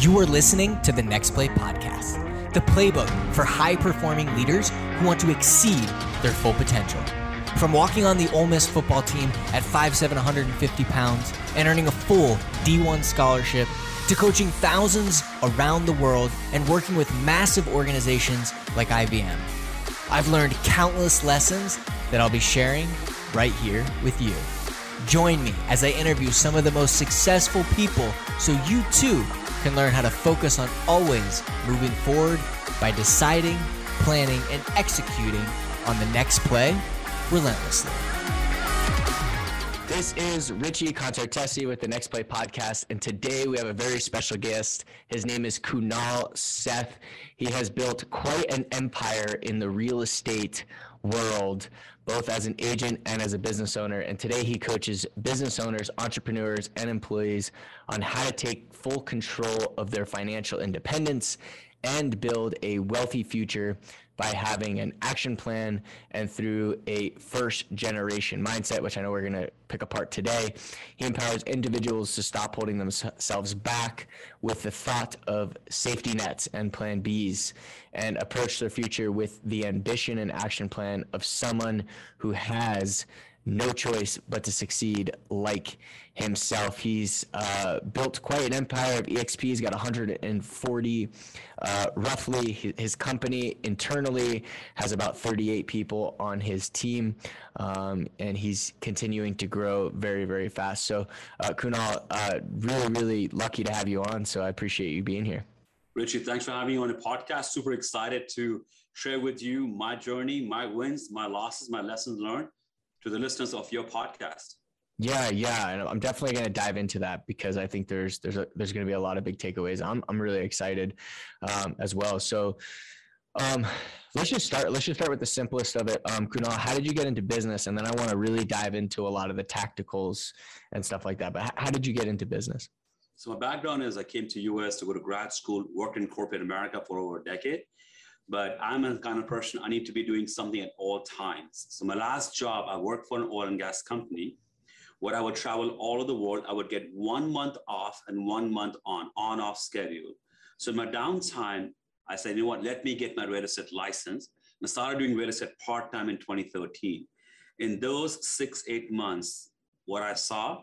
You are listening to the Next Play podcast, the playbook for high performing leaders who want to exceed their full potential. From walking on the Ole Miss football team at 5'7, 150 pounds and earning a full D1 scholarship, to coaching thousands around the world and working with massive organizations like IBM. I've learned countless lessons that I'll be sharing right here with you. Join me as I interview some of the most successful people so you too can learn how to focus on always moving forward by deciding, planning, and executing on the next play relentlessly. This is Richie Contartesi with the Next Play podcast, and today we have a very special guest. His name is Kunal Seth. He has built quite an empire in the real estate world, both as an agent and as a business owner. And today he coaches business owners, entrepreneurs, and employees on how to take full control of their financial independence and build a wealthy future by having an action plan and through a first generation mindset, which I know we're going to pick apart today. He empowers individuals to stop holding themselves back with the thought of safety nets and plan Bs and approach their future with the ambition and action plan of someone who has no choice but to succeed like himself. He's uh, built quite an empire of EXP. He's got 140 uh, roughly. His company internally has about 38 people on his team, um, and he's continuing to grow very, very fast. So, uh, Kunal, uh, really, really lucky to have you on. So, I appreciate you being here. Richie, thanks for having me on the podcast. Super excited to share with you my journey, my wins, my losses, my lessons learned to the listeners of your podcast. Yeah, yeah, and I'm definitely going to dive into that because I think there's there's a, there's going to be a lot of big takeaways. I'm I'm really excited um, as well. So um, let's just start. Let's just start with the simplest of it. Um, Kunal, how did you get into business? And then I want to really dive into a lot of the tacticals and stuff like that. But how, how did you get into business? So my background is I came to US to go to grad school, worked in corporate America for over a decade but I'm a kind of person I need to be doing something at all times. So my last job, I worked for an oil and gas company where I would travel all over the world. I would get one month off and one month on, on off schedule. So in my downtime, I said, you know what, let me get my real estate license. And I started doing real estate part-time in 2013. In those six, eight months, what I saw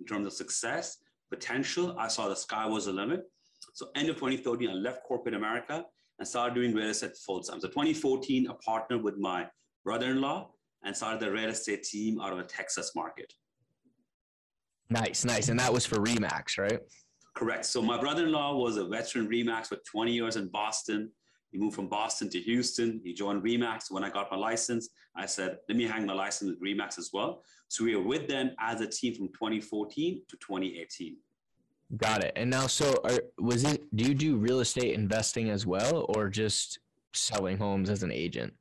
in terms of success, potential, I saw the sky was the limit. So end of 2013, I left corporate America and started doing real estate full time. So 2014, I partnered with my brother-in-law and started the real estate team out of the Texas market. Nice, nice. And that was for Remax, right? Correct. So my brother-in-law was a veteran Remax for 20 years in Boston. He moved from Boston to Houston. He joined Remax. When I got my license, I said, let me hang my license with Remax as well. So we were with them as a team from 2014 to 2018. Got it. And now, so are, was it? Do you do real estate investing as well, or just selling homes as an agent?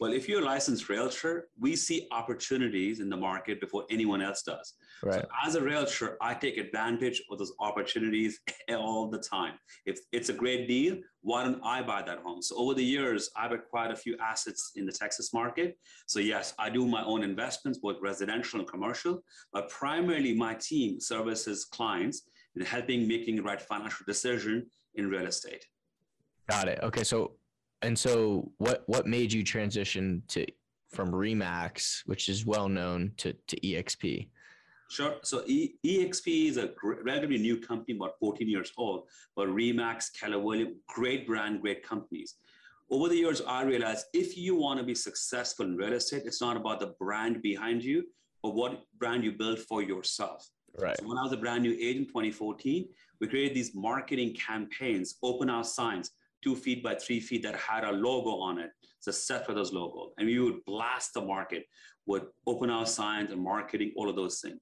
Well, if you're a licensed realtor, we see opportunities in the market before anyone else does. Right. So as a realtor, I take advantage of those opportunities all the time. If it's a great deal, why don't I buy that home? So over the years, I've acquired a few assets in the Texas market. So yes, I do my own investments, both residential and commercial, but primarily my team services clients in helping making the right financial decision in real estate. Got it. Okay. So, and so what, what made you transition to, from Remax, which is well known to, to EXP? Sure. So e- EXP is a gr- relatively new company, about 14 years old, but Remax, Keller Williams, great brand, great companies. Over the years, I realized if you want to be successful in real estate, it's not about the brand behind you, but what brand you build for yourself. Right. So when I was a brand new agent in 2014, we created these marketing campaigns, open house signs, two feet by three feet that had a logo on it. It's a Seth Brothers logo. And we would blast the market with open house signs and marketing, all of those things.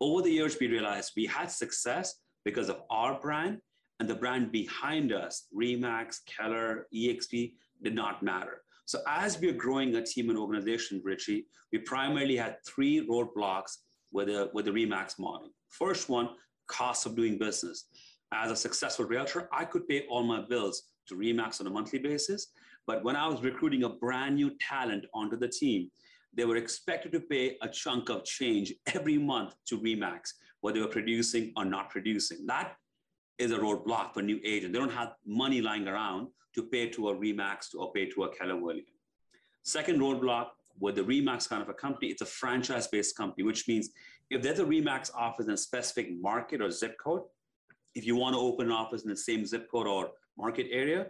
Over the years, we realized we had success because of our brand and the brand behind us, Remax, Keller, EXP, did not matter. So as we're growing a team and organization, Richie, we primarily had three roadblocks with the, with the Remax model. First one, cost of doing business. As a successful realtor, I could pay all my bills to Remax on a monthly basis. But when I was recruiting a brand new talent onto the team, they were expected to pay a chunk of change every month to Remax, whether they were producing or not producing. That is a roadblock for new agents. They don't have money lying around to pay to a Remax or pay to a Keller Williams. Second roadblock with the Remax kind of a company, it's a franchise-based company, which means if there's a Remax office in a specific market or zip code, if you want to open an office in the same zip code or market area,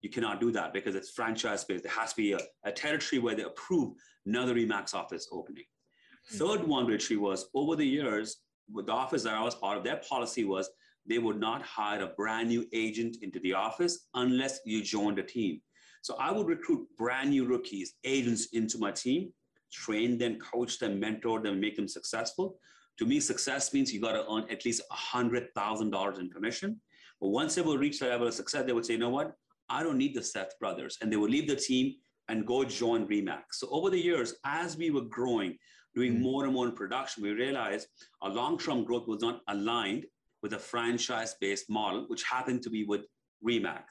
you cannot do that because it's franchise-based. There has to be a, a territory where they approve another Remax office opening. Mm-hmm. Third one, Richie, was over the years, with the office that I was part of, their policy was they would not hire a brand new agent into the office unless you joined a team. So I would recruit brand new rookies, agents into my team, train them, coach them, mentor them, make them successful. To me, success means you got to earn at least $100,000 in commission. But once they will reach that level of success, they would say, you know what? I don't need the Seth brothers. And they would leave the team and go join Remax. So over the years, as we were growing, doing mm-hmm. more and more in production, we realized our long-term growth was not aligned with a franchise-based model, which happened to be with Remax.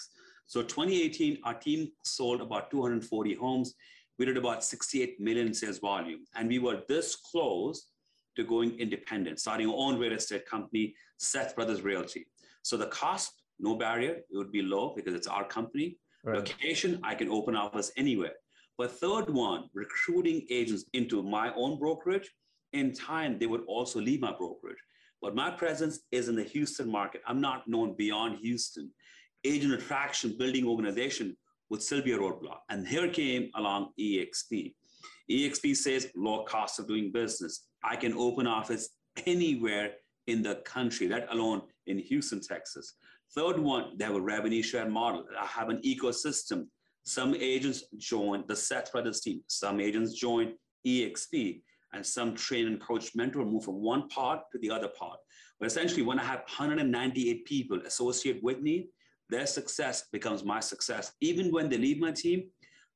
So 2018, our team sold about 240 homes. We did about 68 million sales volume. And we were this close to going independent, starting our own real estate company, Seth Brothers Realty. So the cost, no barrier, it would be low because it's our company. Right. Location, I can open office anywhere. But third one, recruiting agents into my own brokerage. In time, they would also leave my brokerage. But my presence is in the Houston market. I'm not known beyond Houston. Agent attraction, building organization would still be a roadblock. And here came along EXP. EXP says low cost of doing business. I can open office anywhere in the country, let alone in Houston, Texas. Third one, they have a revenue share model. I have an ecosystem. Some agents join the Seth Brothers team. Some agents join EXP and some train and coach mentor move from one part to the other part. But essentially, when I have 198 people associate with me, their success becomes my success. Even when they leave my team,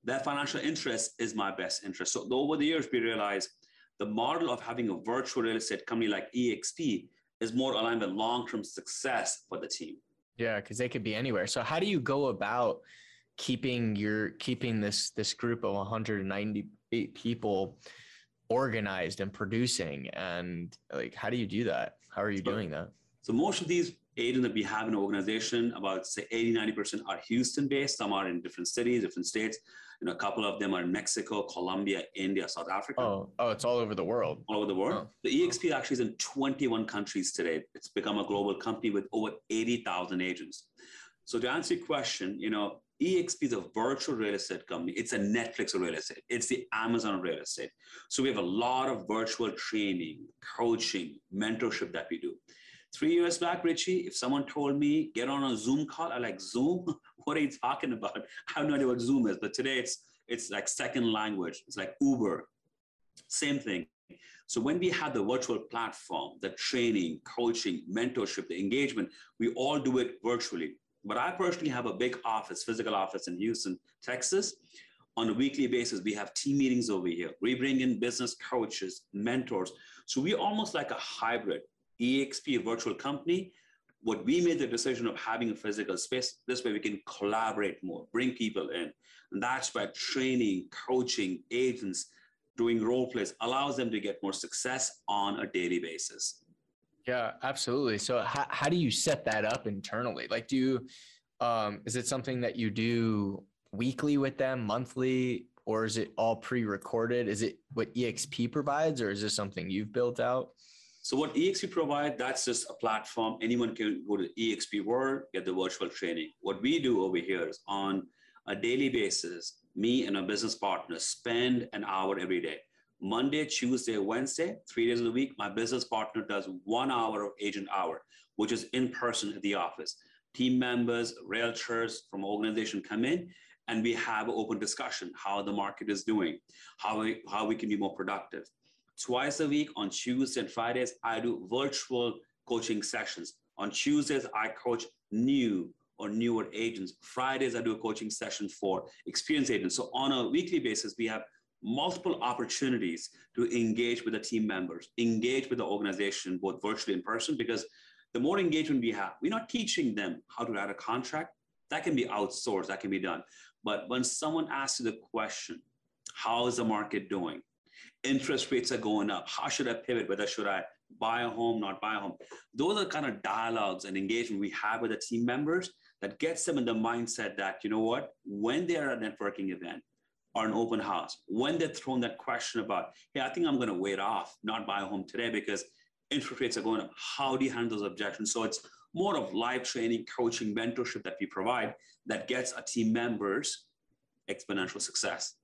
their financial interest is my best interest. So over the years, we realized the model of having a virtual real estate company like EXP is more aligned with long-term success for the team. Yeah, because they could be anywhere. So how do you go about keeping your keeping this this group of 198 people organized and producing and like how do you do that how are you so, doing that so most of these agents that we have in organization about say 80 90% are houston based some are in different cities different states you know a couple of them are in mexico colombia india south africa oh oh it's all over the world all over the world oh. the exp actually is in 21 countries today it's become a global company with over 80000 agents so to answer your question you know EXP is a virtual real estate company. It's a Netflix of real estate. It's the Amazon of real estate. So we have a lot of virtual training, coaching, mentorship that we do. Three years back, Richie, if someone told me get on a Zoom call, I like Zoom. what are you talking about? I have no idea what Zoom is. But today it's it's like second language. It's like Uber. Same thing. So when we have the virtual platform, the training, coaching, mentorship, the engagement, we all do it virtually. But I personally have a big office, physical office in Houston, Texas. On a weekly basis, we have team meetings over here. We bring in business coaches, mentors. So we're almost like a hybrid EXP, a virtual company. What we made the decision of having a physical space, this way we can collaborate more, bring people in. And that's why training, coaching, agents, doing role plays allows them to get more success on a daily basis. Yeah, absolutely. So how, how do you set that up internally? Like, do you, um, is it something that you do weekly with them, monthly, or is it all pre-recorded? Is it what EXP provides, or is this something you've built out? So what EXP provide, that's just a platform. Anyone can go to EXP World, get the virtual training. What we do over here is on a daily basis, me and a business partner spend an hour every day Monday, Tuesday, Wednesday, three days of the week, my business partner does one hour of agent hour, which is in person at the office. Team members, realtors from organization come in and we have open discussion, how the market is doing, how we, how we can be more productive. Twice a week on Tuesdays and Fridays, I do virtual coaching sessions. On Tuesdays, I coach new or newer agents. Fridays, I do a coaching session for experienced agents. So on a weekly basis, we have multiple opportunities to engage with the team members, engage with the organization, both virtually and in person, because the more engagement we have, we're not teaching them how to write a contract. That can be outsourced, that can be done. But when someone asks you the question, how is the market doing? Interest rates are going up. How should I pivot? Whether should I buy a home, not buy a home. Those are kind of dialogues and engagement we have with the team members that gets them in the mindset that, you know what, when they're at a networking event or an open house, when they're thrown that question about, hey, I think I'm going to wait off, not buy a home today because interest rates are going up. How do you handle those objections? So it's more of live training, coaching, mentorship that we provide that gets our team members exponential success.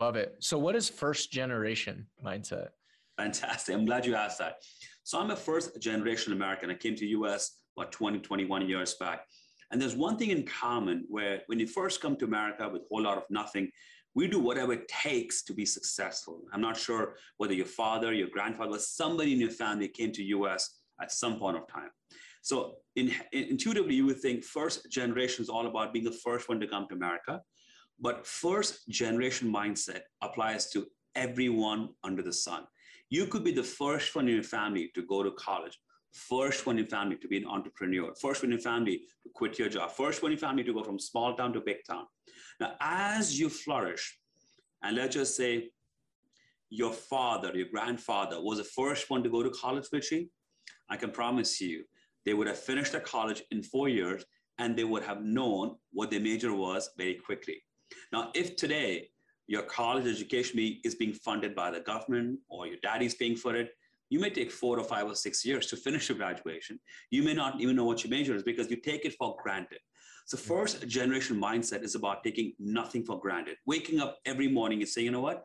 Love it. So, what is first generation mindset? Fantastic. I'm glad you asked that. So, I'm a first generation American. I came to US about 20, 21 years back. And there's one thing in common where when you first come to America with a whole lot of nothing, we do whatever it takes to be successful. I'm not sure whether your father, your grandfather, somebody in your family came to US at some point of time. So in, in, intuitively, you would think first generation is all about being the first one to come to America. But first generation mindset applies to everyone under the sun. You could be the first one in your family to go to college, first one in family to be an entrepreneur, first one in family to quit your job, first one in family to go from small town to big town. Now, as you flourish, and let's just say your father, your grandfather was the first one to go to college, Richie, I can promise you they would have finished their college in four years and they would have known what their major was very quickly. Now, if today your college education is being funded by the government or your daddy's paying for it, you may take four or five or six years to finish your graduation. You may not even know what your major is because you take it for granted. So, mm-hmm. first generation mindset is about taking nothing for granted. Waking up every morning and saying, you know what?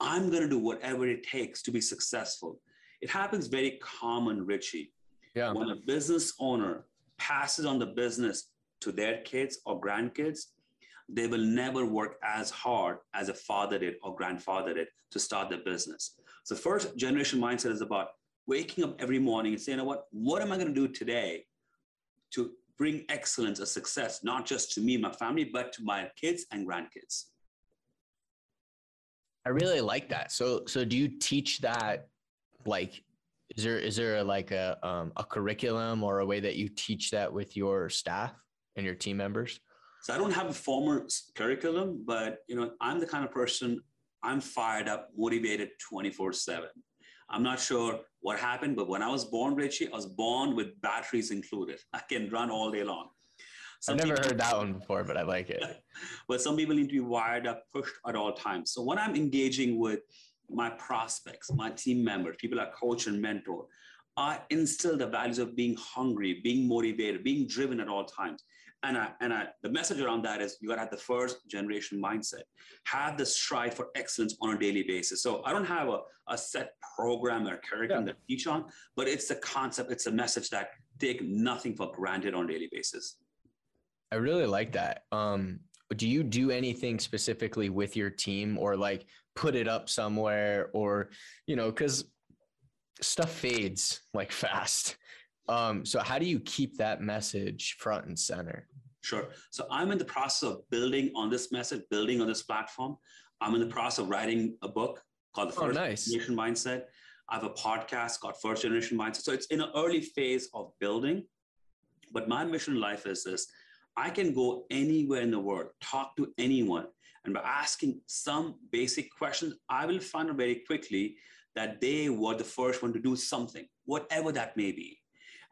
I'm going to do whatever it takes to be successful. It happens very common, Richie. Yeah. When a business owner passes on the business to their kids or grandkids, they will never work as hard as a father did or grandfather did to start their business. So first generation mindset is about waking up every morning and saying, you know what, what am I going to do today to bring excellence or success, not just to me, my family, but to my kids and grandkids. I really like that. So, so do you teach that? Like, is there is there like a um, a curriculum or a way that you teach that with your staff and your team members? So I don't have a formal curriculum, but you know, I'm the kind of person I'm fired up, motivated 24/7. I'm not sure what happened, but when I was born, Richie, I was born with batteries included. I can run all day long. Some I've never people, heard that one before, but I like it. but some people need to be wired up, pushed at all times. So when I'm engaging with my prospects, my team members, people I coach and mentor, I instill the values of being hungry, being motivated, being driven at all times. And I, and I, the message around that is you got to have the first generation mindset. Have the strive for excellence on a daily basis. So I don't have a, a set program or curriculum yeah. to teach on, but it's the concept, it's a message that take nothing for granted on a daily basis. I really like that. Um, do you do anything specifically with your team or like put it up somewhere or, you know, because stuff fades like fast. Um, so how do you keep that message front and center? Sure. So I'm in the process of building on this message, building on this platform. I'm in the process of writing a book called The oh, First oh, nice. Generation Mindset. I have a podcast called First Generation Mindset. So it's in an early phase of building. But my mission in life is this I can go anywhere in the world, talk to anyone, and by asking some basic questions, I will find out very quickly that they were the first one to do something, whatever that may be.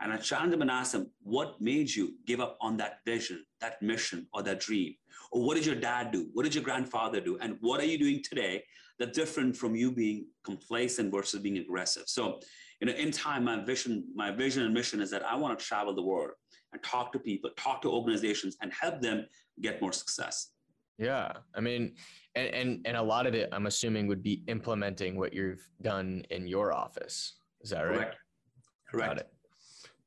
And I challenge them and ask them, what made you give up on that vision, that mission, or that dream? Or what did your dad do? What did your grandfather do? And what are you doing today that's different from you being complacent versus being aggressive? So, you know, in time, my vision, my vision and mission is that I want to travel the world and talk to people, talk to organizations, and help them get more success. Yeah, I mean, and and and a lot of it, I'm assuming, would be implementing what you've done in your office. Is that right? Correct. Correct.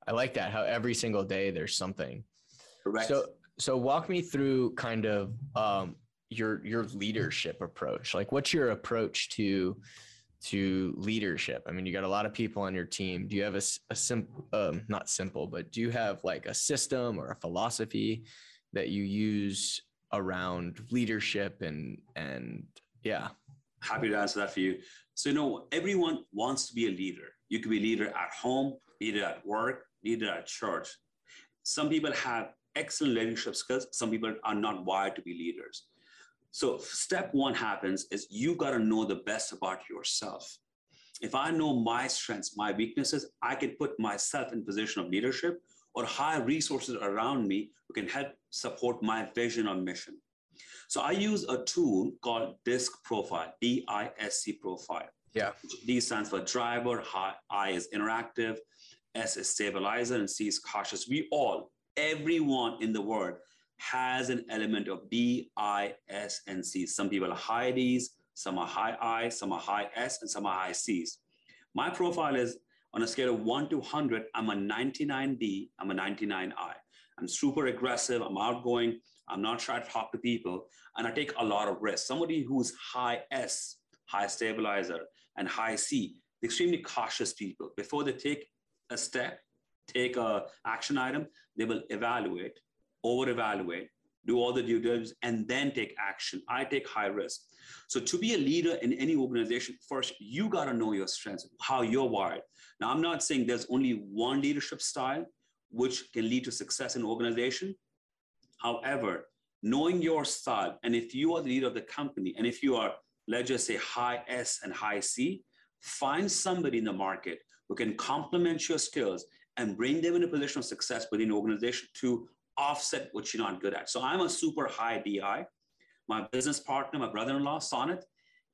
I like that. How every single day there's something. Correct. So so walk me through kind of um, your your leadership approach. Like, what's your approach to to leadership? I mean, you got a lot of people on your team. Do you have a, a simple, um, not simple, but do you have like a system or a philosophy that you use around leadership and and yeah? Happy to answer that for you. So you know, everyone wants to be a leader. You could be a leader at home, leader at work, leader at church. Some people have excellent leadership skills. Some people are not wired to be leaders. So step one happens is you got to know the best about yourself. If I know my strengths, my weaknesses, I can put myself in position of leadership or hire resources around me who can help support my vision or mission. So I use a tool called DISC Profile, D-I-S-C Profile. Yeah. D stands for driver, I is interactive, S is stabilizer, and C is cautious. We all, everyone in the world has an element of D, I, S, and C. Some people are high Ds, some are high I, some are high S, and some are high Cs. My profile is on a scale of 1 to 100, I'm a 99D, I'm a 99I. I'm super aggressive, I'm outgoing, I'm not shy to talk to people, and I take a lot of risks. Somebody who's high S, high stabilizer, and high C, extremely cautious people. Before they take a step, take a action item, they will evaluate, over evaluate, do all the due diligence, and then take action. I take high risk. So to be a leader in any organization, first you got to know your strengths, how you're wired. Now, I'm not saying there's only one leadership style which can lead to success in organization. However, knowing your style, and if you are the leader of the company, and if you are, let's just say, high S and high C, find somebody in the market who can complement your skills and bring them in a position of success within the organization to offset what you're not good at. So I'm a super high DI. My business partner, my brother-in-law, Sonit,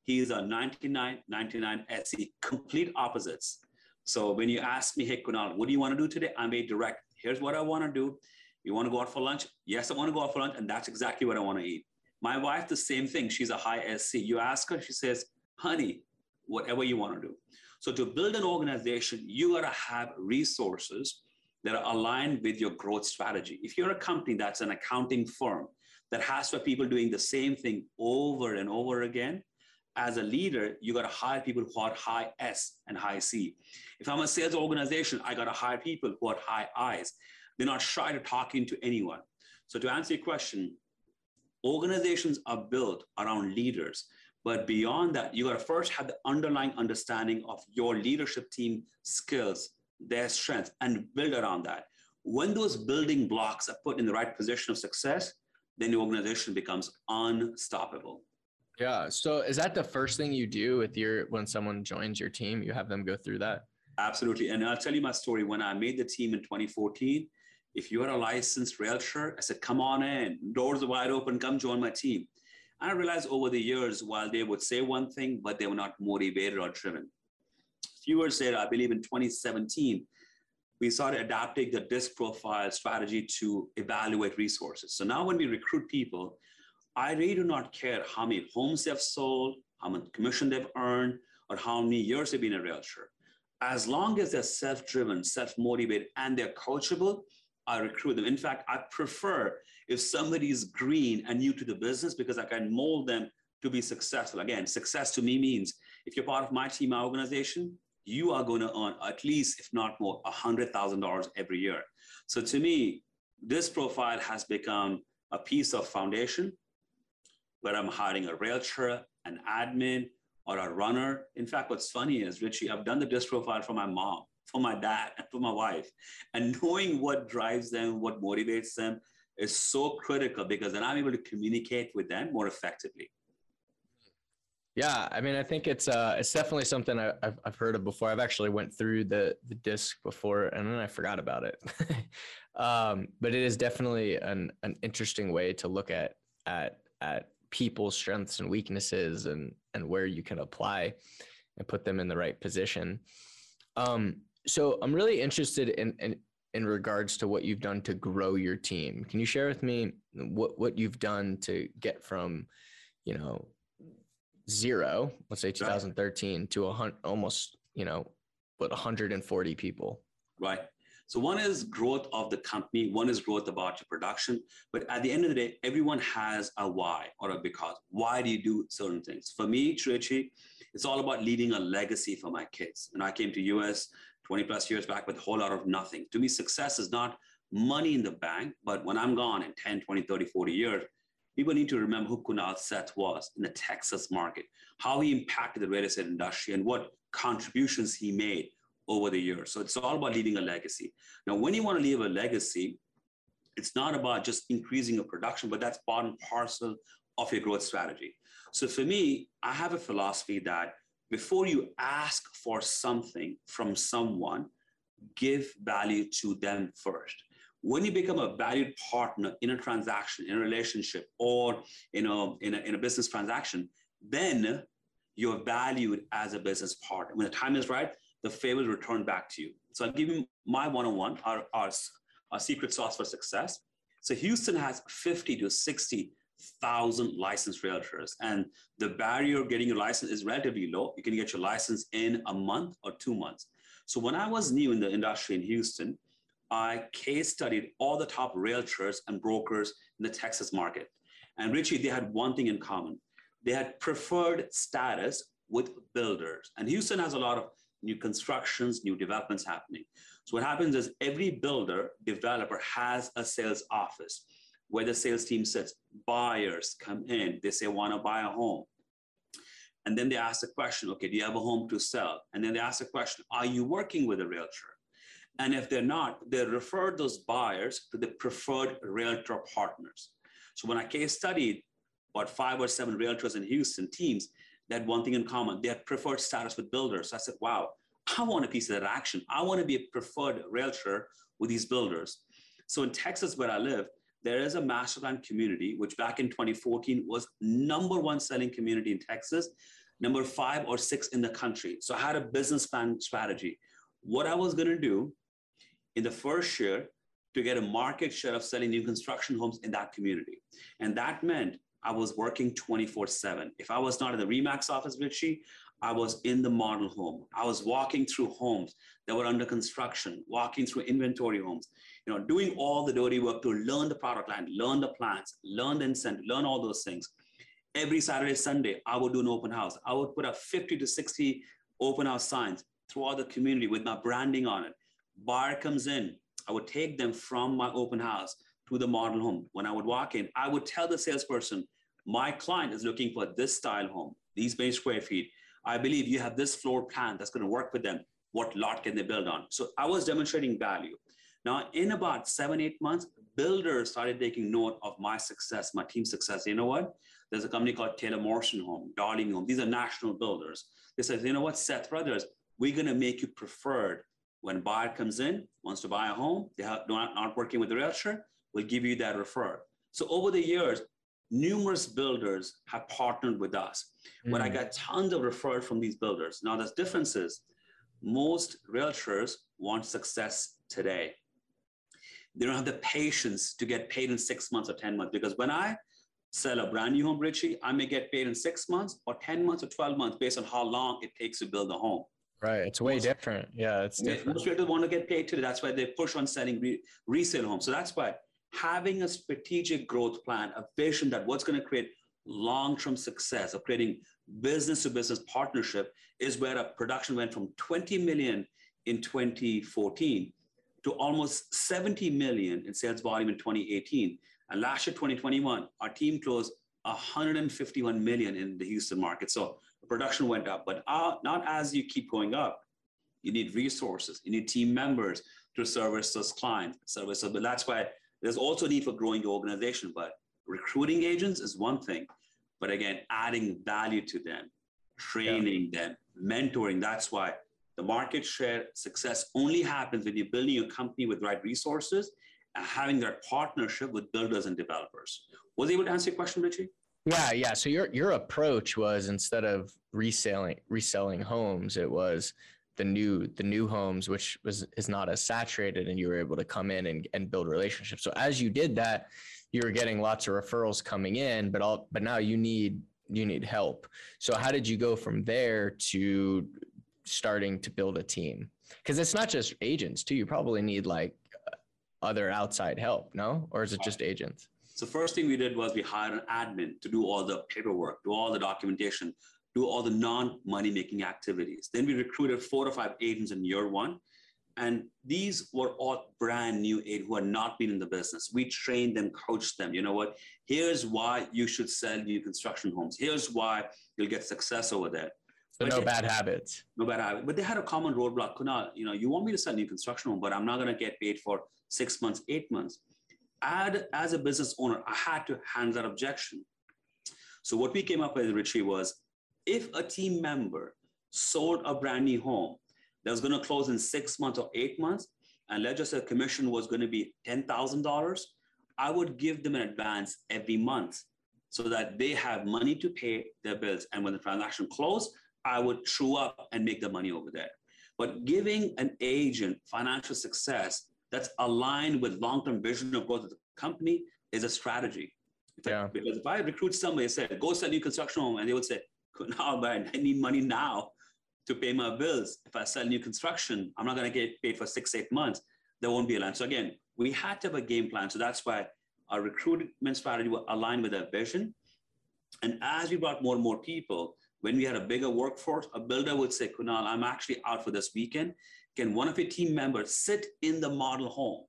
he's a 99, 99 SC, complete opposites. So when you ask me, hey, Kunal, what do you want to do today? I'm very direct. Here's what I want to do. You want to go out for lunch? Yes, I want to go out for lunch. And that's exactly what I want to eat. My wife, the same thing. She's a high SC. You ask her, she says, honey, whatever you want to do. So to build an organization, you got to have resources that are aligned with your growth strategy. If you're a company that's an accounting firm that has for people doing the same thing over and over again, as a leader, you got to hire people who are high S and high C. If I'm a sales organization, I got to hire people who are high I's. They're not shy to talking to anyone. So to answer your question, organizations are built around leaders. But beyond that, you got to first have the underlying understanding of your leadership team skills, their strengths, and build around that. When those building blocks are put in the right position of success, then the organization becomes unstoppable. Yeah. So is that the first thing you do with your when someone joins your team? You have them go through that? Absolutely. And I'll tell you my story. When I made the team in 2014, if you're a licensed realtor, I said, come on in. Doors are wide open. Come join my team. And I realized over the years, while they would say one thing, but they were not motivated or driven. A few years later, I believe in 2017, we started adapting the disc profile strategy to evaluate resources. So now when we recruit people, I really do not care how many homes they've sold, how much commission they've earned, or how many years they've been a realtor. As long as they're self-driven, self-motivated, and they're coachable, I recruit them. In fact, I prefer if somebody is green and new to the business because I can mold them to be successful. Again, success to me means if you're part of my team, my organization, you are going to earn at least, if not more, $100,000 every year. So to me, this profile has become a piece of foundation where I'm hiring a realtor, an admin, or a runner. In fact, what's funny is, Richie, I've done the disc profile for my mom, for my dad, and for my wife. And knowing what drives them, what motivates them is so critical because then I'm able to communicate with them more effectively. Yeah, I mean, I think it's uh, it's definitely something I, have I've heard of before. I've actually went through the the disc before, and then I forgot about it. um, but it is definitely an an interesting way to look at at at people's strengths and weaknesses and and where you can apply and put them in the right position. Um, so I'm really interested in, in in regards to what you've done to grow your team. Can you share with me what what you've done to get from, you know, zero, let's say 2013, to a hundred, almost, you know, but 140 people? Right. So one is growth of the company, one is growth about your production. But at the end of the day, everyone has a why or a because. Why do you do certain things? For me, Richie, it's all about leaving a legacy for my kids. And I came to US 20 plus years back with a whole lot of nothing. To me, success is not money in the bank, but when I'm gone in 10, 20, 30, 40 years, people need to remember who Kunal Seth was in the Texas market, how he impacted the real estate industry, and what contributions he made over the years. So it's all about leaving a legacy. Now, when you want to leave a legacy, it's not about just increasing your production, but that's part and parcel of your growth strategy. So for me, I have a philosophy that before you ask for something from someone, give value to them first. When you become a valued partner in a transaction, in a relationship, or you know, in a, in a business transaction, then you're valued as a business partner. When the time is right, the favor will return back to you. So I'll give you my one-on-one, our, our, our secret sauce for success. So Houston has 50 to 60 thousand licensed realtors, and the barrier of getting your license is relatively low. You can get your license in a month or two months. So when I was new in the industry in Houston, I case studied all the top realtors and brokers in the Texas market. And Richie, they had one thing in common. They had preferred status with builders. And Houston has a lot of new constructions, new developments happening. So what happens is every builder, developer has a sales office where the sales team sits. Buyers come in, they say, want to buy a home. And then they ask the question, okay, do you have a home to sell? And then they ask the question, are you working with a realtor? And if they're not, they refer those buyers to the preferred realtor partners. So when I case studied about five or seven realtors in Houston teams, they had one thing in common. They had preferred status with builders. So I said, wow, I want a piece of that action. I want to be a preferred realtor with these builders. So in Texas, where I live, there is a master plan community, which back in 2014 was number one selling community in Texas, number five or six in the country. So I had a business plan strategy. What I was going to do in the first year to get a market share of selling new construction homes in that community. And that meant I was working 24 7. If I was not in the REMAX office, Richie, I was in the model home. I was walking through homes that were under construction, walking through inventory homes, you know, doing all the dirty work to learn the product line, learn the plans, learn the incentive, learn all those things. Every Saturday, Sunday, I would do an open house. I would put up 50 to 60 open house signs throughout the community with my branding on it. Buyer comes in, I would take them from my open house to the model home. When I would walk in, I would tell the salesperson, my client is looking for this style home, these many square feet. I believe you have this floor plan that's going to work with them. What lot can they build on? So I was demonstrating value. Now, in about seven, eight months, builders started taking note of my success, my team's success. You know what? There's a company called Taylor Morrison Home, Darling Home. These are national builders. They said, you know what, Seth Brothers, we're going to make you preferred. When a buyer comes in, wants to buy a home, they are not, not working with the realtor, we'll give you that referral. So over the years, numerous builders have partnered with us. Mm. When I got tons of referrals from these builders. Now, the difference is most realtors want success today. They don't have the patience to get paid in six months or 10 months because when I sell a brand new home, Richie, I may get paid in six months or 10 months or 12 months based on how long it takes to build a home. Right. It's way most, different. Yeah, it's different. Most realtors want to get paid today. That's why they push on selling re- resale homes. So that's why having a strategic growth plan, a vision that what's going to create long-term success of creating business-to-business partnership is where a production went from 20 million in 2014 to almost 70 million in sales volume in 2018. And last year, 2021, our team closed 151 million in the Houston market. So production went up, but uh, not as you keep going up. You need resources, you need team members to service those clients, service. But that's why there's also a need for growing your organization, but recruiting agents is one thing. But again, adding value to them, training yeah. them, mentoring. That's why the market share success only happens when you're building a company with right resources and having that partnership with builders and developers. Was able to answer your question, Richie? Yeah, yeah. So your your approach was instead of reselling reselling homes, it was the new the new homes which was is not as saturated and you were able to come in and, and build relationships so as you did that you were getting lots of referrals coming in but all but now you need you need help so how did you go from there to starting to build a team because it's not just agents too you probably need like other outside help no or is it just agents so first thing we did was we hired an admin to do all the paperwork do all the documentation do all the non-money making activities. Then we recruited four or five agents in year one. And these were all brand new agents who had not been in the business. We trained them, coached them. You know what? Here's why you should sell new construction homes. Here's why you'll get success over there. So but no bad habits. No bad habits. But they had a common roadblock. Kunal, you know, you want me to sell a new construction home, but I'm not going to get paid for six months, eight months. Add, as a business owner, I had to handle that objection. So what we came up with, Richie, was if a team member sold a brand new home that was going to close in six months or eight months, and let's just say commission was going to be $10,000, I would give them an advance every month so that they have money to pay their bills. And when the transaction closed, I would true up and make the money over there. But giving an agent financial success that's aligned with long-term vision of growth of the company is a strategy. Yeah. Because if I recruit somebody and say, go sell new construction home, and they would say, no, man, I need money now to pay my bills. If I sell new construction, I'm not going to get paid for six, eight months. There won't be a line. So again, we had to have a game plan. So that's why our recruitment strategy will align with that vision. And as we brought more and more people, when we had a bigger workforce, a builder would say, Kunal, I'm actually out for this weekend. Can one of your team members sit in the model home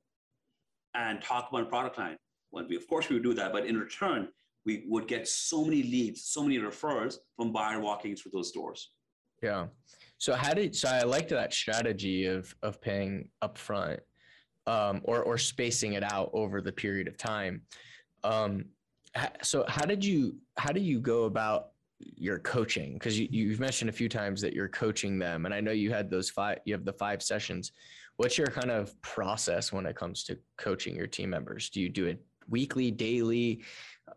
and talk about product line? Well, we, of course, we would do that. But in return, we would get so many leads, so many referrals from buyer walking through those doors. Yeah. So how did so I liked that strategy of of paying upfront um, or or spacing it out over the period of time. Um, so how did you how do you go about your coaching? Because you, you've mentioned a few times that you're coaching them, and I know you had those five you have the five sessions. What's your kind of process when it comes to coaching your team members? Do you do it weekly, daily,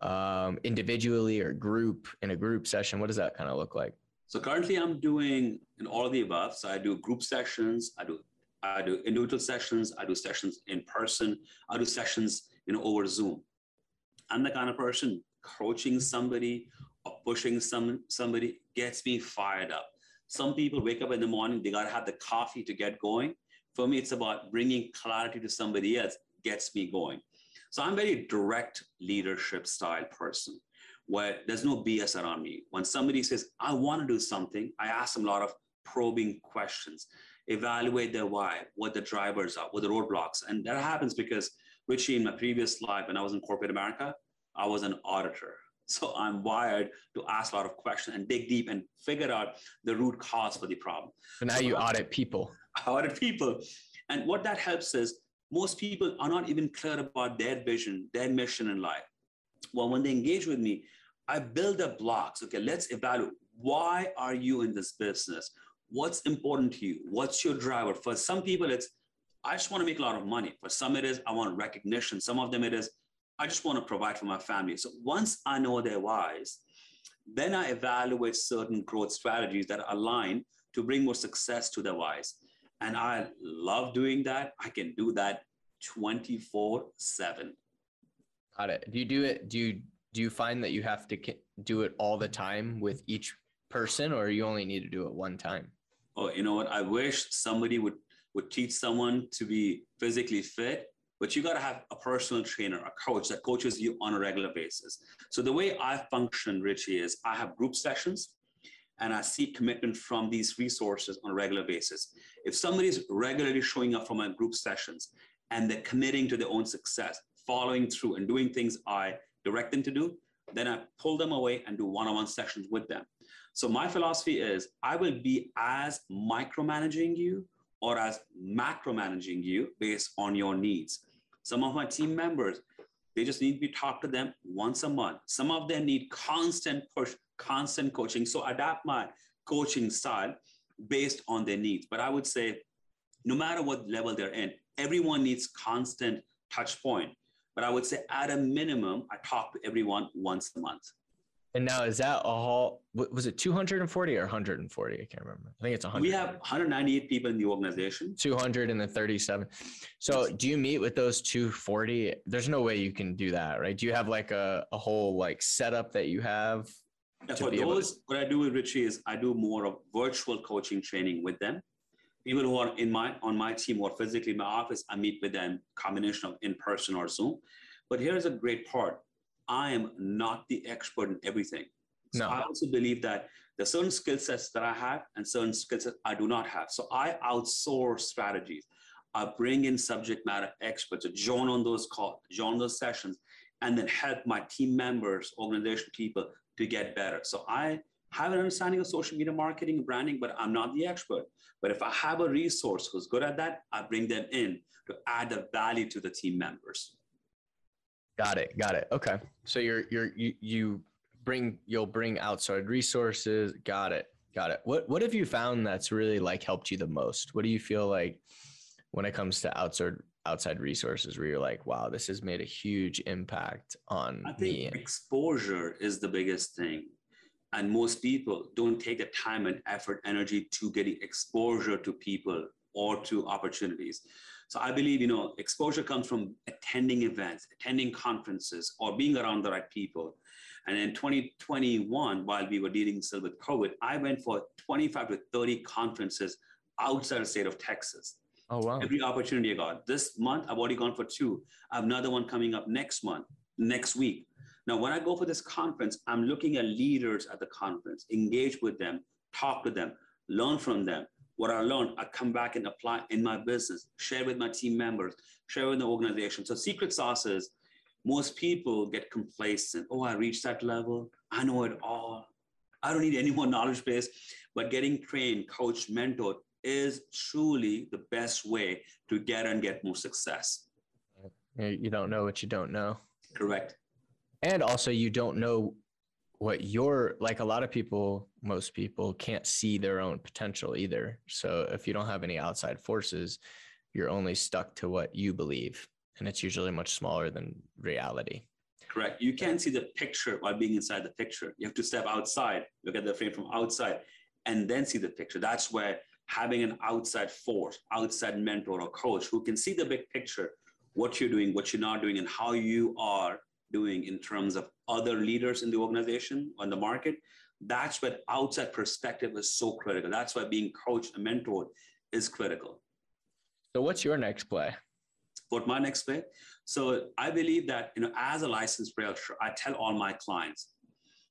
um, individually, or group in a group session? What does that kind of look like? So currently I'm doing in all of the above. So I do group sessions, I do I do individual sessions, I do sessions in person, I do sessions you know over Zoom. I'm the kind of person coaching somebody or pushing some somebody gets me fired up. Some people wake up in the morning, they gotta have the coffee to get going. For me, it's about bringing clarity to somebody else, gets me going. So I'm very direct leadership style person where there's no BS around me. When somebody says, I want to do something, I ask them a lot of probing questions, evaluate their why, what the drivers are, what the roadblocks. And that happens because, Richie, in my previous life, when I was in corporate America, I was an auditor. So I'm wired to ask a lot of questions and dig deep and figure out the root cause for the problem. So now so you audit people. I audit people. And what that helps is most people are not even clear about their vision, their mission in life. Well, when they engage with me, I build up blocks. Okay, let's evaluate why are you in this business? What's important to you? What's your driver? For some people, it's I just want to make a lot of money. For some, it is I want recognition. Some of them, it is I just want to provide for my family. So once I know their whys, then I evaluate certain growth strategies that align to bring more success to their whys. And I love doing that. I can do that 24 7. Got it. Do you do it? Do you do you find that you have to do it all the time with each person or you only need to do it one time? Oh, you know what? I wish somebody would would teach someone to be physically fit, but you got to have a personal trainer, a coach that coaches you on a regular basis. So the way I function, Richie, is I have group sessions and I seek commitment from these resources on a regular basis. If somebody's regularly showing up for my group sessions and they're committing to their own success, following through and doing things I direct them to do, then I pull them away and do one on one sessions with them. So my philosophy is I will be as micromanaging you or as macromanaging you based on your needs. Some of my team members, they just need to be talked to them once a month. Some of them need constant push, constant coaching. So adapt my coaching style based on their needs. But I would say, no matter what level they're in, everyone needs constant touch point. But I would say at a minimum, I talk to everyone once a month. And now is that a whole, was it 240 or 140? I can't remember. I think it's 100. We have 198 people in the organization. 200 and then 37. So do you meet with those 240? There's no way you can do that, right? Do you have like a, a whole like setup that you have? Yeah, for those, to- what I do with Richie is I do more of virtual coaching training with them people who are in my on my team or physically in my office, I meet with them combination of in person or Zoom. But here's a great part: I am not the expert in everything. So no. I also believe that there are certain skill sets that I have and certain skill sets I do not have. So I outsource strategies. I bring in subject matter experts to join on those calls, join those sessions, and then help my team members, organization people to get better. So I have an understanding of social media marketing and branding, but I'm not the expert. But if I have a resource who's good at that, I bring them in to add the value to the team members. Got it. Got it. Okay. So you're you're you you bring you'll bring outside resources. Got it. Got it. What What have you found that's really like helped you the most? What do you feel like when it comes to outside outside resources where you're like, wow, this has made a huge impact on I think me? exposure is the biggest thing. And most people don't take the time and effort, energy to getting exposure to people or to opportunities. So I believe, you know, exposure comes from attending events, attending conferences, or being around the right people. And in 2021, while we were dealing still with COVID, I went for 25 to 30 conferences outside the state of Texas. Oh wow. Every opportunity I got. This month, I've already gone for two. I have another one coming up next month, next week. Now, when I go for this conference, I'm looking at leaders at the conference, engage with them, talk to them, learn from them. What I learned, I come back and apply in my business, share with my team members, share with the organization. So secret sauce is most people get complacent. Oh, I reached that level. I know it all. I don't need any more knowledge base. But getting trained, coached, mentored is truly the best way to get and get more success. You don't know what you don't know. Correct. And also, you don't know what you're like. A lot of people, most people can't see their own potential either. So if you don't have any outside forces, you're only stuck to what you believe. And it's usually much smaller than reality. Correct. You can't see the picture while being inside the picture. You have to step outside, look at the frame from outside, and then see the picture. That's where having an outside force, outside mentor or coach who can see the big picture, what you're doing, what you're not doing, and how you are doing in terms of other leaders in the organization on the market. That's what outside perspective is so critical. That's why being coached and mentored is critical. So, what's your next play? What my next play? So, I believe that you know, as a licensed realtor, I tell all my clients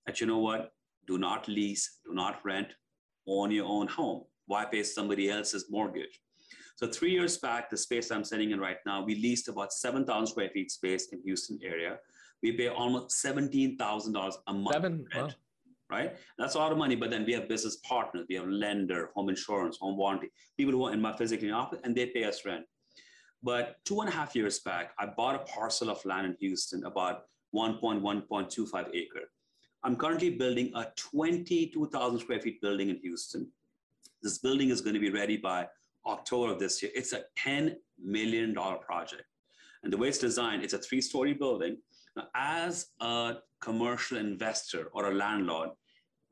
that you know what, do not lease, do not rent, own your own home why pay somebody else's mortgage? So three years back, the space I'm sitting in right now, we leased about 7,000 square feet space in Houston area. We pay almost $17,000 a month Seven, rent, wow. Right? That's a lot of money, but then we have business partners, we have lender, home insurance, home warranty, people who are in my physically office and they pay us rent. But two and a half years back, I bought a parcel of land in Houston, about 1.1.25 acre. I'm currently building a 22,000 square feet building in Houston this building is going to be ready by October of this year. It's a $10 million project. And the way it's designed, it's a three story building. Now, as a commercial investor or a landlord,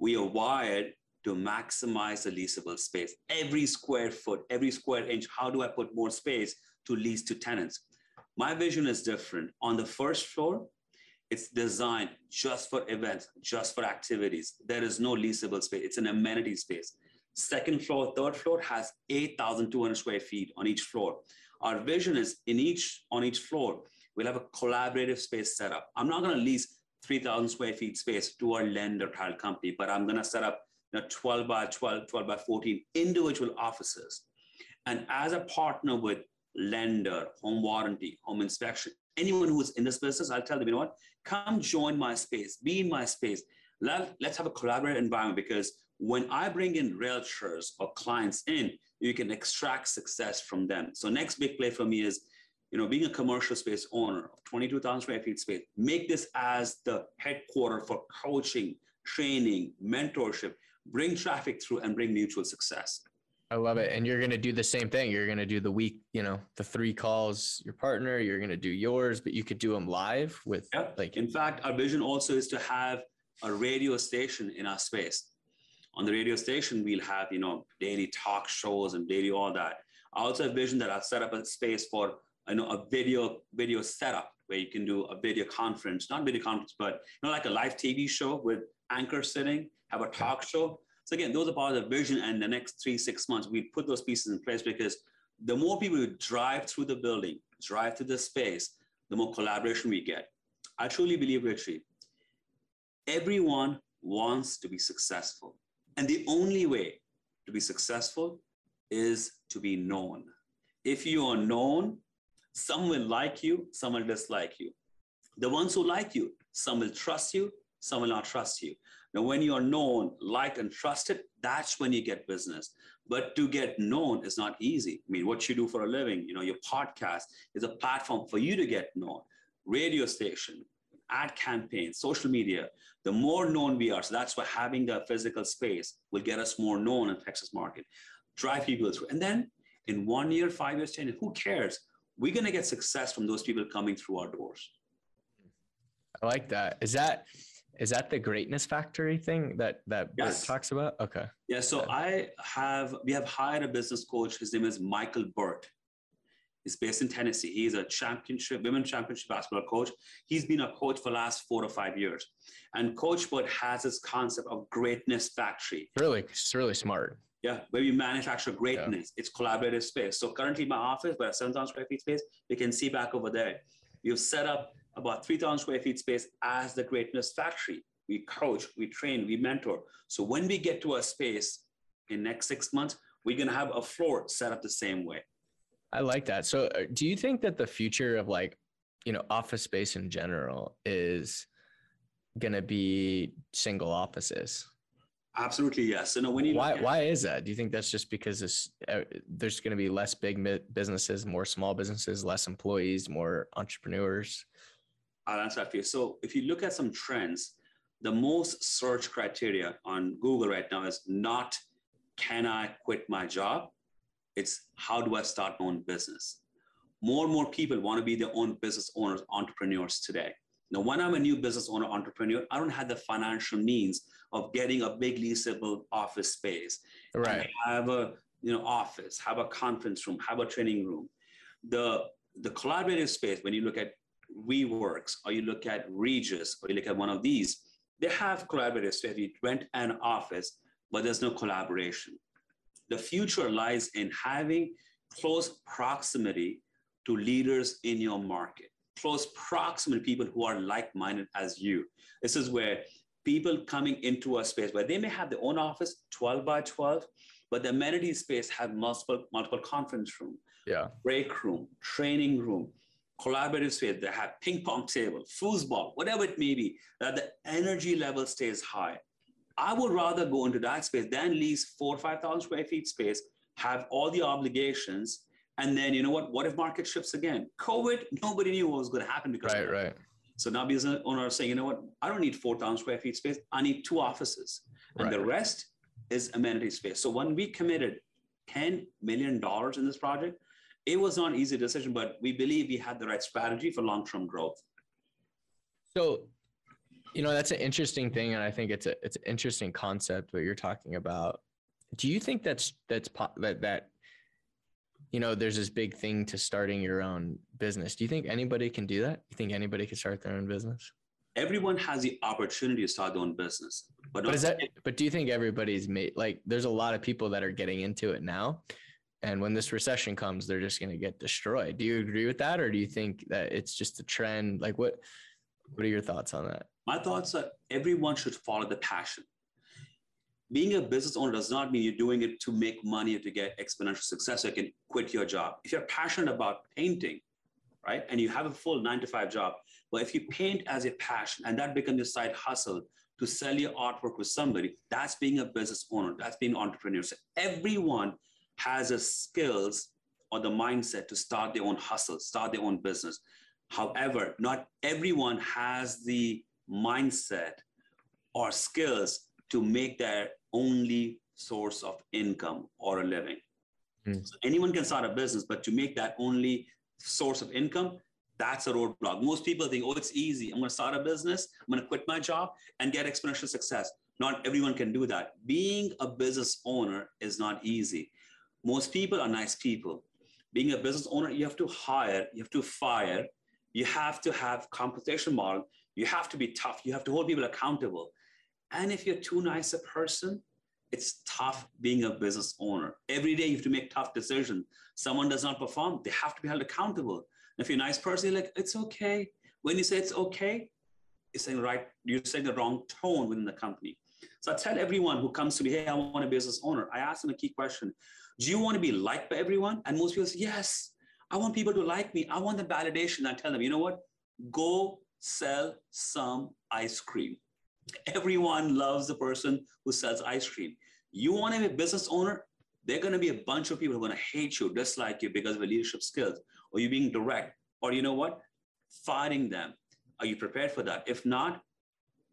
we are wired to maximize the leasable space. Every square foot, every square inch, how do I put more space to lease to tenants? My vision is different. On the first floor, it's designed just for events, just for activities. There is no leasable space. It's an amenity space. Second floor, third floor has 8,200 square feet on each floor. Our vision is in each on each floor, we'll have a collaborative space set up. I'm not going to lease 3,000 square feet space to our lender title company, but I'm going to set up you know, 12 by 12, 12 by 14 individual offices. And as a partner with lender, home warranty, home inspection, anyone who's in this business, I'll tell them, you know what, come join my space, be in my space. Let, let's have a collaborative environment because when I bring in realtors or clients in, you can extract success from them. So next big play for me is, you know, being a commercial space owner of 22,000 square feet space, make this as the headquarter for coaching, training, mentorship, bring traffic through and bring mutual success. I love it. And you're going to do the same thing. You're going to do the week, you know, the three calls your partner, you're going to do yours, but you could do them live with yep. like, in fact, our vision also is to have a radio station in our space on the radio station, we'll have, you know, daily talk shows and daily all that. I also have vision that I've set up a space for, you know, a video, video setup where you can do a video conference, not video conference, but, you know, like a live TV show with anchor sitting, have a talk show. So again, those are part of the vision. And the next three, six months, we put those pieces in place because the more people who drive through the building, drive through the space, the more collaboration we get. I truly believe, Richie, everyone wants to be successful. And the only way to be successful is to be known. If you are known, some will like you, some will dislike you. The ones who like you, some will trust you, some will not trust you. Now, when you are known, liked, and trusted, that's when you get business. But to get known is not easy. I mean, what you do for a living, you know, your podcast is a platform for you to get known. Radio station, ad campaigns, social media, the more known we are. So that's why having a physical space will get us more known in Texas market, drive people through. And then in one year, five years, 10 years, who cares? We're going to get success from those people coming through our doors. I like that. Is that is that the greatness factory thing that that yes. Burt talks about? Okay. Yeah. So yeah. I have we have hired a business coach. His name is Michael Burt. He's based in Tennessee. He's a championship, women championship basketball coach. He's been a coach for the last four to five years. And Coach Burt has this concept of greatness factory. Really, it's really smart. Yeah, where we manufacture greatness. Yeah. It's collaborative space. So currently my office, we're 7,000 square feet space. You can see back over there. We've set up about 3,000 square feet space as the greatness factory. We coach, we train, we mentor. So when we get to a space in next six months, we're gonna have a floor set up the same way. I like that. So, uh, do you think that the future of like, you know, office space in general is going to be single offices? Absolutely, yes. So, no, when you why at, why is that? Do you think that's just because uh, there's going to be less big businesses, more small businesses, less employees, more entrepreneurs? I'll answer that for you. So, if you look at some trends, the most search criteria on Google right now is not can I quit my job? It's how do I start my own business? More and more people want to be their own business owners, entrepreneurs today. Now, when I'm a new business owner, entrepreneur, I don't have the financial means of getting a big leasable office space. Right. I have a you know office, have a conference room, have a training room. The the collaborative space, when you look at WeWorks or you look at Regus or you look at one of these, they have collaborative space. You rent an office, but there's no collaboration. The future lies in having close proximity to leaders in your market, close proximity to people who are like minded as you. This is where people coming into a space where they may have their own office, 12 by 12, but the amenity space have multiple, multiple conference room, yeah. break room, training room, collaborative space. They have ping pong table, foosball, whatever it may be, that the energy level stays high. I would rather go into that space than lease four or 5,000 square feet space, have all the obligations, and then you know what? What if market shifts again? COVID, nobody knew what was going to happen because right, right. So now business owners are saying, you know what? I don't need 4,000 square feet space. I need two offices, and right. the rest is amenity space. So when we committed 10 million dollars in this project, it was not an easy decision, but we believe we had the right strategy for long-term growth. So you know, that's an interesting thing, and I think it's a it's an interesting concept what you're talking about. Do you think that's that's that that you know there's this big thing to starting your own business? Do you think anybody can do that? You think anybody can start their own business? Everyone has the opportunity to start their own business, but, but is that? But do you think everybody's made like? There's a lot of people that are getting into it now, and when this recession comes, they're just going to get destroyed. Do you agree with that, or do you think that it's just a trend? Like, what what are your thoughts on that? My thoughts are everyone should follow the passion. Being a business owner does not mean you're doing it to make money or to get exponential success. So you can quit your job. If you're passionate about painting, right, and you have a full nine to five job, but if you paint as a passion and that becomes your side hustle to sell your artwork with somebody, that's being a business owner. That's being an entrepreneur. So everyone has the skills or the mindset to start their own hustle, start their own business. However, not everyone has the mindset or skills to make their only source of income or a living. Mm. So anyone can start a business, but to make that only source of income, that's a roadblock. Most people think, oh, it's easy. I'm going to start a business, I'm going to quit my job and get exponential success. Not everyone can do that. Being a business owner is not easy. Most people are nice people. Being a business owner, you have to hire, you have to fire, you have to have compensation model you have to be tough. You have to hold people accountable. And if you're too nice a person, it's tough being a business owner. Every day you have to make tough decisions. Someone does not perform, they have to be held accountable. And if you're a nice person, you're like, it's okay. When you say it's okay, you're saying right, you're saying the wrong tone within the company. So I tell everyone who comes to me, hey, I want a business owner. I ask them a key question. Do you want to be liked by everyone? And most people say, yes, I want people to like me. I want the validation. I tell them, you know what? Go sell some ice cream. Everyone loves the person who sells ice cream. You want to be a business owner? There are going to be a bunch of people who are going to hate you, dislike you because of your leadership skills, or you being direct, or you know what? Fighting them. Are you prepared for that? If not,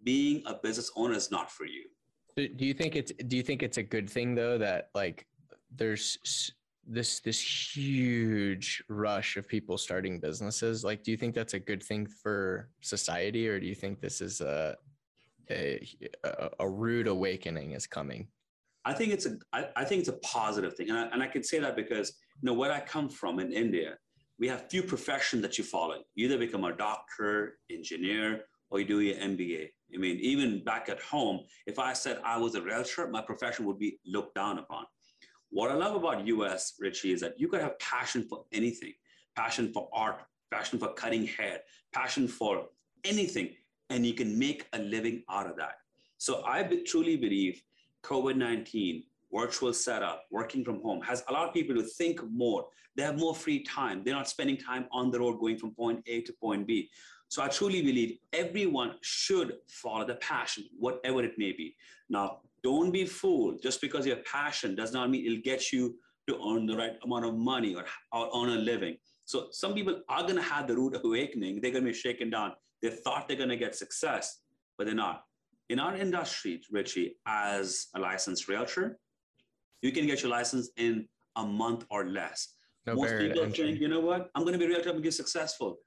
being a business owner is not for you. Do you think it's do you think it's a good thing though that like there's this this huge rush of people starting businesses like do you think that's a good thing for society or do you think this is a a, a rude awakening is coming. I think it's a I, I think it's a positive thing. And I, and I can say that because you know where i come from in india we have few professions that you follow. You either become a doctor engineer or you do your mba i mean even back at home if i said i was a realtor my profession would be looked down upon. What I love about US, Richie, is that you could have passion for anything. Passion for art, passion for cutting hair, passion for anything, and you can make a living out of that. So I be, truly believe COVID 19, virtual setup, working from home has allowed people to think more. They have more free time. They're not spending time on the road going from point A to point B. So I truly believe everyone should follow the passion, whatever it may be. Now, don't be fooled. Just because you have passion does not mean it'll get you to earn the right amount of money or, or earn a living. So some people are going to have the rude awakening. They're going to be shaken down. They thought they're going to get success, but they're not. In our industry, Richie, as a licensed realtor, you can get your license in a month or less. No Most people think, you know what? I'm going to be a realtor. I'm going to be successful.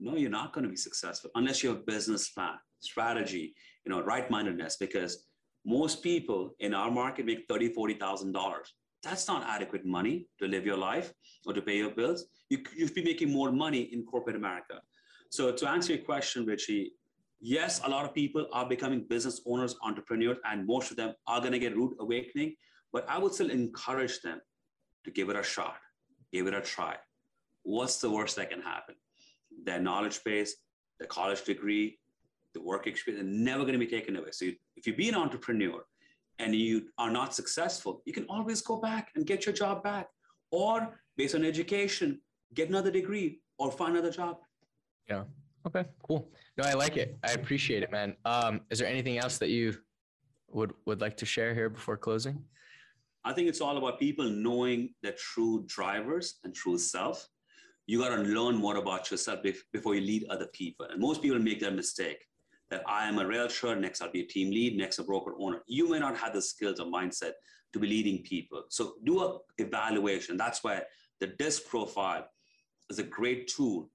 No, you're not going to be successful unless you have a business plan, strategy, you know, right-mindedness. Because most people in our market make thirty, forty thousand dollars. That's not adequate money to live your life or to pay your bills. You you'd be making more money in corporate America. So to answer your question, Richie, yes, a lot of people are becoming business owners, entrepreneurs, and most of them are going to get rude awakening. But I would still encourage them to give it a shot, give it a try. What's the worst that can happen? Their knowledge base, the college degree, the work experience are never going to be taken away. So you, if you be an entrepreneur and you are not successful, you can always go back and get your job back, or based on education, get another degree or find another job. Yeah. Okay. Cool. No, I like it. I appreciate it, man. Um, is there anything else that you would would like to share here before closing? I think it's all about people knowing their true drivers and true self. You got to learn more about yourself before you lead other people. And most people make that mistake that I am a realtor, next I'll be a team lead, next a broker owner. You may not have the skills or mindset to be leading people. So do a evaluation. That's why the DISC profile is a great tool.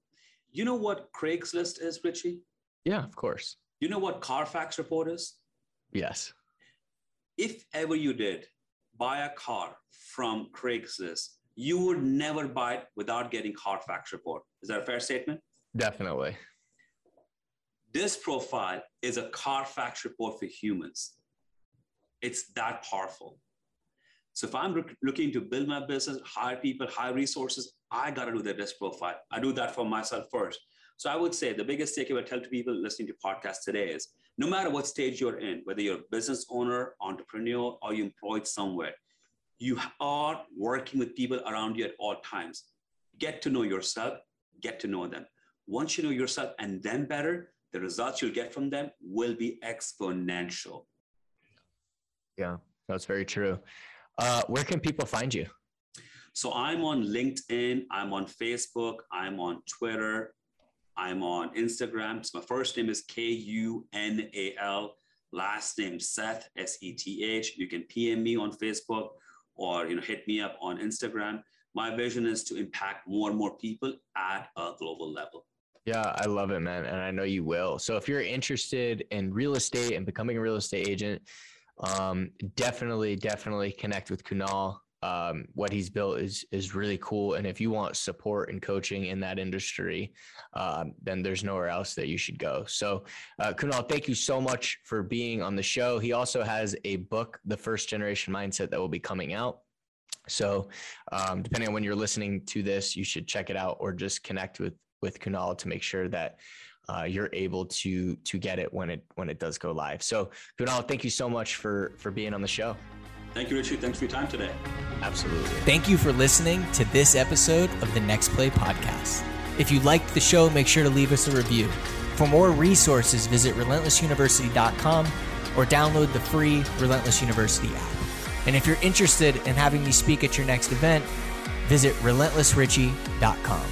You know what Craigslist is, Richie? Yeah, of course. You know what Carfax report is? Yes. If ever you did buy a car from Craigslist, you would never buy it without getting Carfax report. Is that a fair statement? Definitely. This profile is a Carfax report for humans. It's that powerful. So if I'm looking to build my business, hire people, hire resources, I got to do the DISC profile. I do that for myself first. So I would say the biggest takeaway I tell to people listening to podcasts today is no matter what stage you're in, whether you're a business owner, entrepreneur, or you're employed somewhere, you are working with people around you at all times. Get to know yourself, get to know them. Once you know yourself and them better, the results you'll get from them will be exponential. Yeah, that's very true. Uh, where can people find you? So I'm on LinkedIn, I'm on Facebook, I'm on Twitter, I'm on Instagram. So my first name is K U N A L, last name Seth S E T H. You can PM me on Facebook or you know hit me up on Instagram. My vision is to impact more and more people at a global level. Yeah, I love it, man. And I know you will. So if you're interested in real estate and becoming a real estate agent, um, definitely, definitely connect with Kunal. Um, what he's built is is really cool. And if you want support and coaching in that industry, um, then there's nowhere else that you should go. So, uh, Kunal, thank you so much for being on the show. He also has a book, The First Generation Mindset, that will be coming out. So, um, depending on when you're listening to this, you should check it out or just connect with with Kunal to make sure that uh, you're able to to get it when it when it does go live. So Kunal, thank you so much for for being on the show. Thank you, Richard. Thanks for your time today. Absolutely. Thank you for listening to this episode of the Next Play podcast. If you liked the show, make sure to leave us a review. For more resources, visit relentlessuniversity.com or download the free Relentless University app. And if you're interested in having me speak at your next event, visit relentlessrichie.com.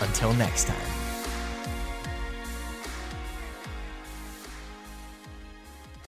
Until next time.